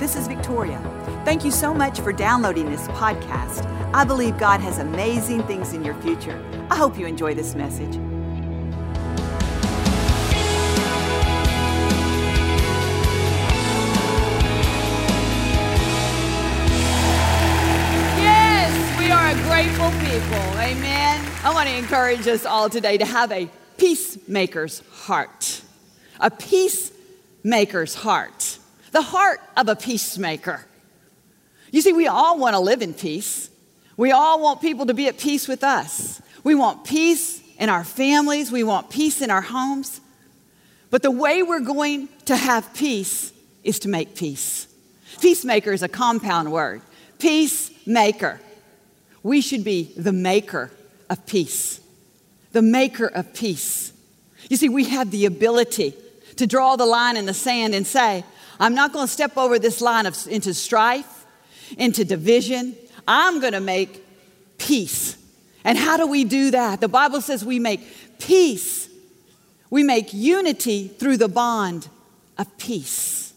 this is Victoria. Thank you so much for downloading this podcast. I believe God has amazing things in your future. I hope you enjoy this message. Yes, we are a grateful people. Amen. I want to encourage us all today to have a peacemaker's heart. A peacemaker's heart. The heart of a peacemaker. You see, we all want to live in peace. We all want people to be at peace with us. We want peace in our families. We want peace in our homes. But the way we're going to have peace is to make peace. Peacemaker is a compound word. Peacemaker. We should be the maker of peace. The maker of peace. You see, we have the ability to draw the line in the sand and say, I'm not going to step over this line of, into strife, into division. I'm going to make peace. And how do we do that? The Bible says we make peace. We make unity through the bond of peace.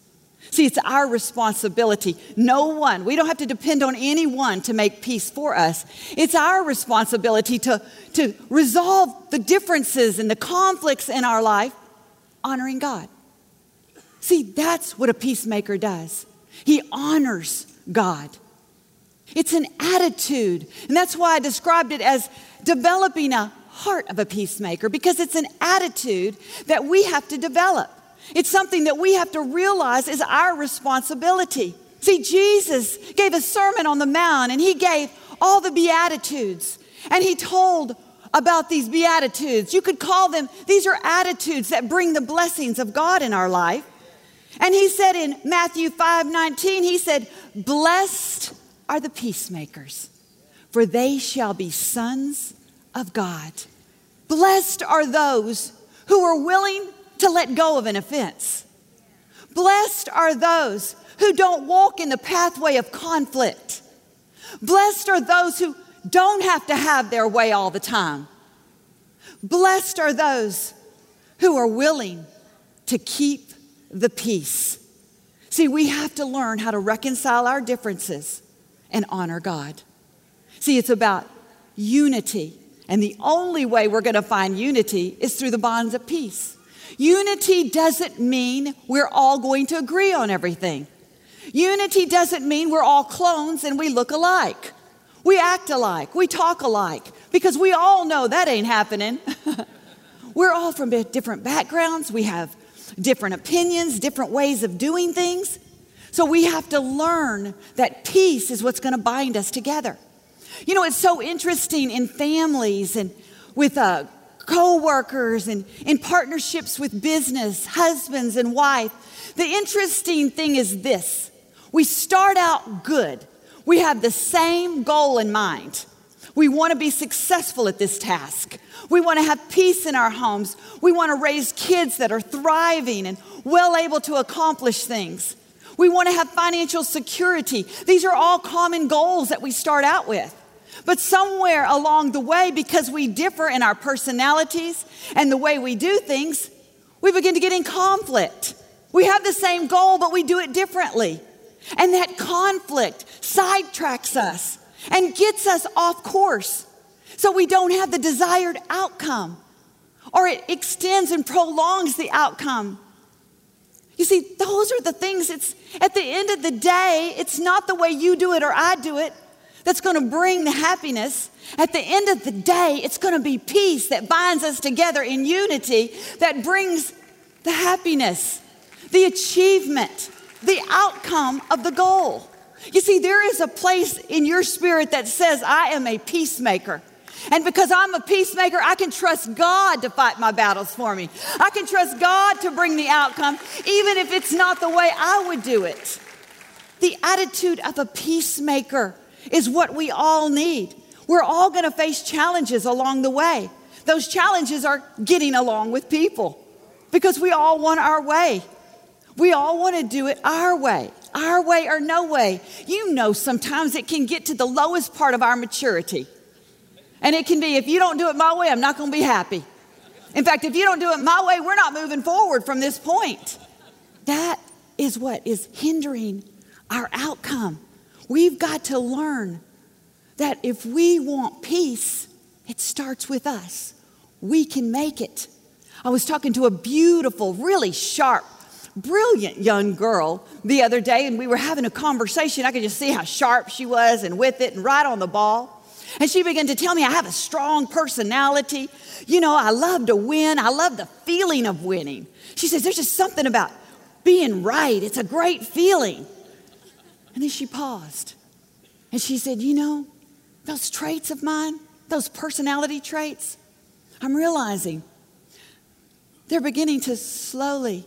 See, it's our responsibility. No one, we don't have to depend on anyone to make peace for us. It's our responsibility to, to resolve the differences and the conflicts in our life, honoring God. See, that's what a peacemaker does. He honors God. It's an attitude. And that's why I described it as developing a heart of a peacemaker, because it's an attitude that we have to develop. It's something that we have to realize is our responsibility. See, Jesus gave a sermon on the Mount and he gave all the Beatitudes. And he told about these Beatitudes. You could call them, these are attitudes that bring the blessings of God in our life. And he said in Matthew 5 19, he said, Blessed are the peacemakers, for they shall be sons of God. Blessed are those who are willing to let go of an offense. Blessed are those who don't walk in the pathway of conflict. Blessed are those who don't have to have their way all the time. Blessed are those who are willing to keep the peace. See, we have to learn how to reconcile our differences and honor God. See, it's about unity. And the only way we're going to find unity is through the bonds of peace. Unity doesn't mean we're all going to agree on everything. Unity doesn't mean we're all clones and we look alike. We act alike, we talk alike, because we all know that ain't happening. we're all from different backgrounds, we have different opinions, different ways of doing things. So we have to learn that peace is what's going to bind us together. You know, it's so interesting in families and with uh, co-workers and in partnerships with business, husbands and wife. The interesting thing is this. We start out good. We have the same goal in mind. We want to be successful at this task. We want to have peace in our homes. We want to raise kids that are thriving and well able to accomplish things. We want to have financial security. These are all common goals that we start out with. But somewhere along the way, because we differ in our personalities and the way we do things, we begin to get in conflict. We have the same goal, but we do it differently. And that conflict sidetracks us and gets us off course. So we don't have the desired outcome, or it extends and prolongs the outcome. You see, those are the things it's at the end of the day, it's not the way you do it or I do it that's going to bring the happiness. At the end of the day, it's going to be peace that binds us together in unity that brings the happiness, the achievement, the outcome of the goal. You see, there is a place in your spirit that says, I am a peacemaker. And because I'm a peacemaker, I can trust God to fight my battles for me. I can trust God to bring the outcome, even if it's not the way I would do it. The attitude of a peacemaker is what we all need. We're all going to face challenges along the way. Those challenges are getting along with people because we all want our way. We all want to do it our way, our way or no way. You know, sometimes it can get to the lowest part of our maturity. And it can be, if you don't do it my way, I'm not going to be happy. In fact, if you don't do it my way, we're not moving forward from this point. That is what is hindering our outcome. We've got to learn that if we want peace, it starts with us. We can make it. I was talking to a beautiful, really sharp, brilliant young girl the other day, and we were having a conversation. I could just see how sharp she was and with it and right on the ball. And she began to tell me I have a strong personality. You know, I love to win. I love the feeling of winning. She says, There's just something about being right. It's a great feeling. And then she paused and she said, You know, those traits of mine, those personality traits, I'm realizing they're beginning to slowly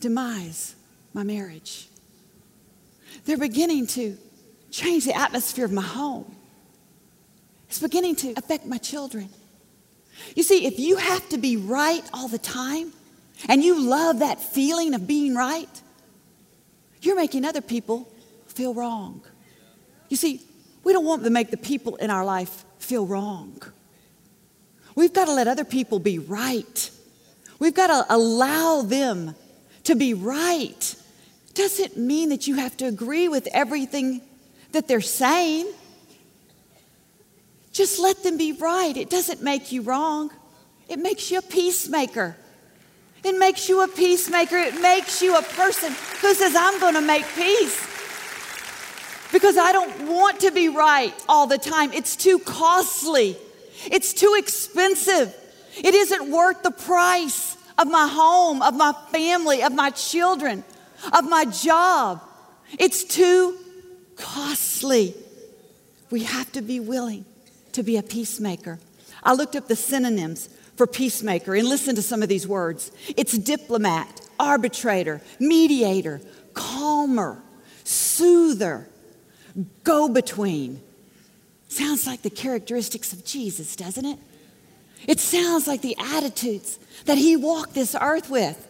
demise my marriage. They're beginning to change the atmosphere of my home. It's beginning to affect my children. You see, if you have to be right all the time and you love that feeling of being right, you're making other people feel wrong. You see, we don't want to make the people in our life feel wrong. We've got to let other people be right. We've got to allow them to be right. Doesn't mean that you have to agree with everything that they're saying. Just let them be right. It doesn't make you wrong, it makes you a peacemaker. It makes you a peacemaker. It makes you a person who says, I'm going to make peace. Because I don't want to be right all the time. It's too costly, it's too expensive. It isn't worth the price of my home, of my family, of my children, of my job. It's too costly. We have to be willing to be a peacemaker. I looked up the synonyms for peacemaker and listened to some of these words it's diplomat, arbitrator, mediator, calmer, soother, go between. Sounds like the characteristics of Jesus, doesn't it? It sounds like the attitudes that he walked this earth with.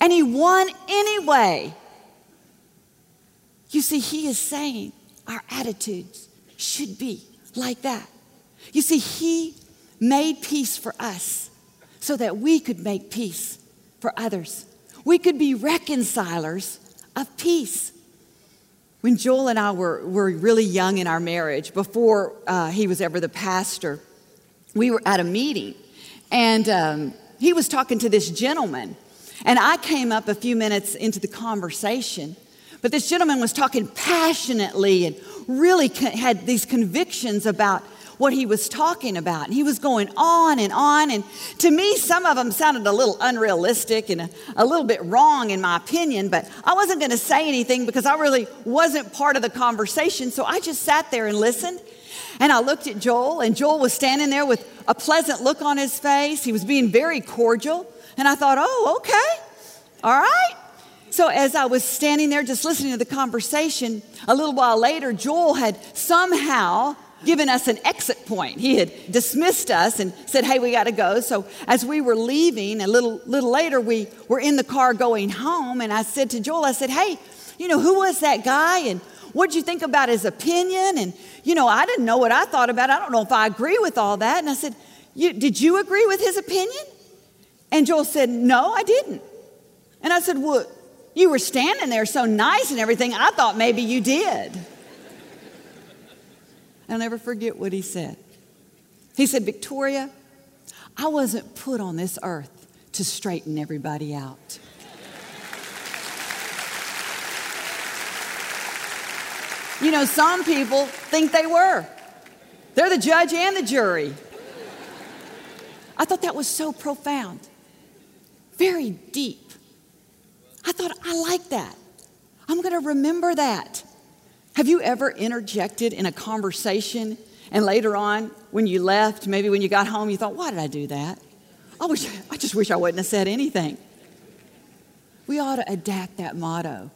And he won anyway. You see, he is saying our attitudes should be like that. You see, He made peace for us so that we could make peace for others. We could be reconcilers of peace. When Joel and I were, were really young in our marriage, before uh, he was ever the pastor, we were at a meeting and um, he was talking to this gentleman. And I came up a few minutes into the conversation, but this gentleman was talking passionately and really had these convictions about what he was talking about. And he was going on and on. And to me, some of them sounded a little unrealistic and a, a little bit wrong, in my opinion. But I wasn't going to say anything because I really wasn't part of the conversation. So I just sat there and listened. And I looked at Joel, and Joel was standing there with a pleasant look on his face. He was being very cordial. And I thought, oh, okay, all right. So, as I was standing there just listening to the conversation, a little while later, Joel had somehow given us an exit point. He had dismissed us and said, Hey, we got to go. So as we were leaving, a little, little later, we were in the car going home. And I said to Joel, I said, Hey, you know, who was that guy? And what'd you think about his opinion? And, you know, I didn't know what I thought about it. I don't know if I agree with all that. And I said, you, Did you agree with his opinion? And Joel said, No, I didn't. And I said, Well, you were standing there so nice and everything. I thought maybe you did. I'll never forget what he said. He said, Victoria, I wasn't put on this earth to straighten everybody out. You know, some people think they were. They're the judge and the jury. I thought that was so profound, very deep. I thought, I like that. I'm going to remember that. Have you ever interjected in a conversation and later on, when you left, maybe when you got home, you thought, why did I do that? I, wish, I just wish I wouldn't have said anything. We ought to adapt that motto.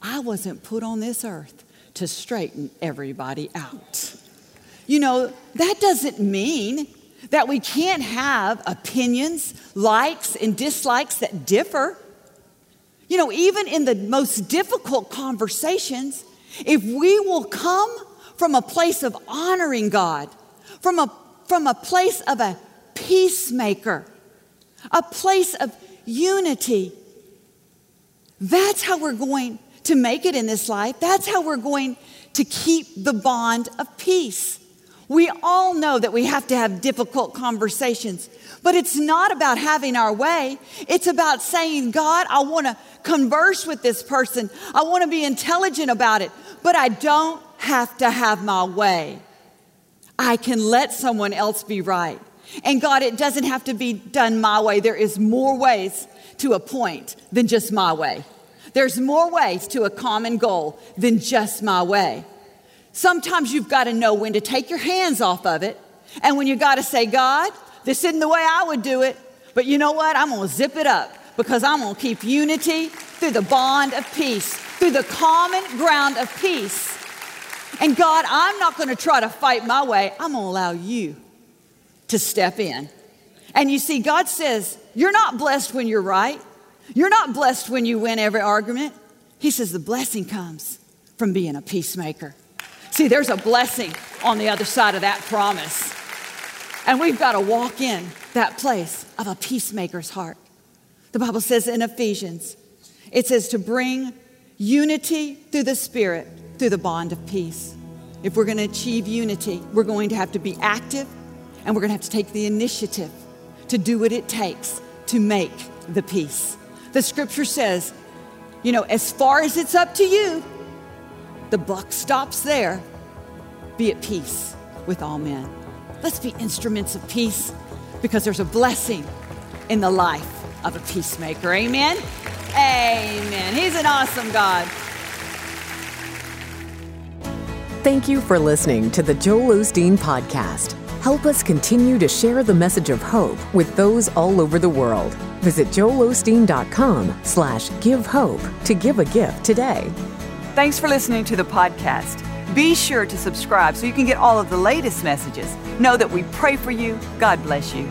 I wasn't put on this earth to straighten everybody out. You know, that doesn't mean that we can't have opinions, likes, and dislikes that differ. You know, even in the most difficult conversations, if we will come from a place of honoring God, from a, from a place of a peacemaker, a place of unity, that's how we're going to make it in this life. That's how we're going to keep the bond of peace. We all know that we have to have difficult conversations, but it's not about having our way. It's about saying, God, I want to converse with this person. I want to be intelligent about it, but I don't have to have my way. I can let someone else be right. And God, it doesn't have to be done my way. There is more ways to a point than just my way. There's more ways to a common goal than just my way. Sometimes you've got to know when to take your hands off of it and when you got to say, God, this isn't the way I would do it, but you know what? I'm going to zip it up because I'm going to keep unity through the bond of peace, through the common ground of peace. And God, I'm not going to try to fight my way. I'm going to allow you to step in. And you see, God says, You're not blessed when you're right. You're not blessed when you win every argument. He says the blessing comes from being a peacemaker. See, there's a blessing on the other side of that promise. And we've got to walk in that place of a peacemaker's heart. The Bible says in Ephesians, it says to bring unity through the Spirit, through the bond of peace. If we're going to achieve unity, we're going to have to be active and we're going to have to take the initiative to do what it takes to make the peace. The scripture says, you know, as far as it's up to you, the buck stops there. Be at peace with all men. Let's be instruments of peace because there's a blessing in the life of a peacemaker. Amen. Amen. He's an awesome God. Thank you for listening to the Joel Osteen Podcast. Help us continue to share the message of hope with those all over the world. Visit joelosteen.com slash give hope to give a gift today. Thanks for listening to the podcast. Be sure to subscribe so you can get all of the latest messages. Know that we pray for you. God bless you.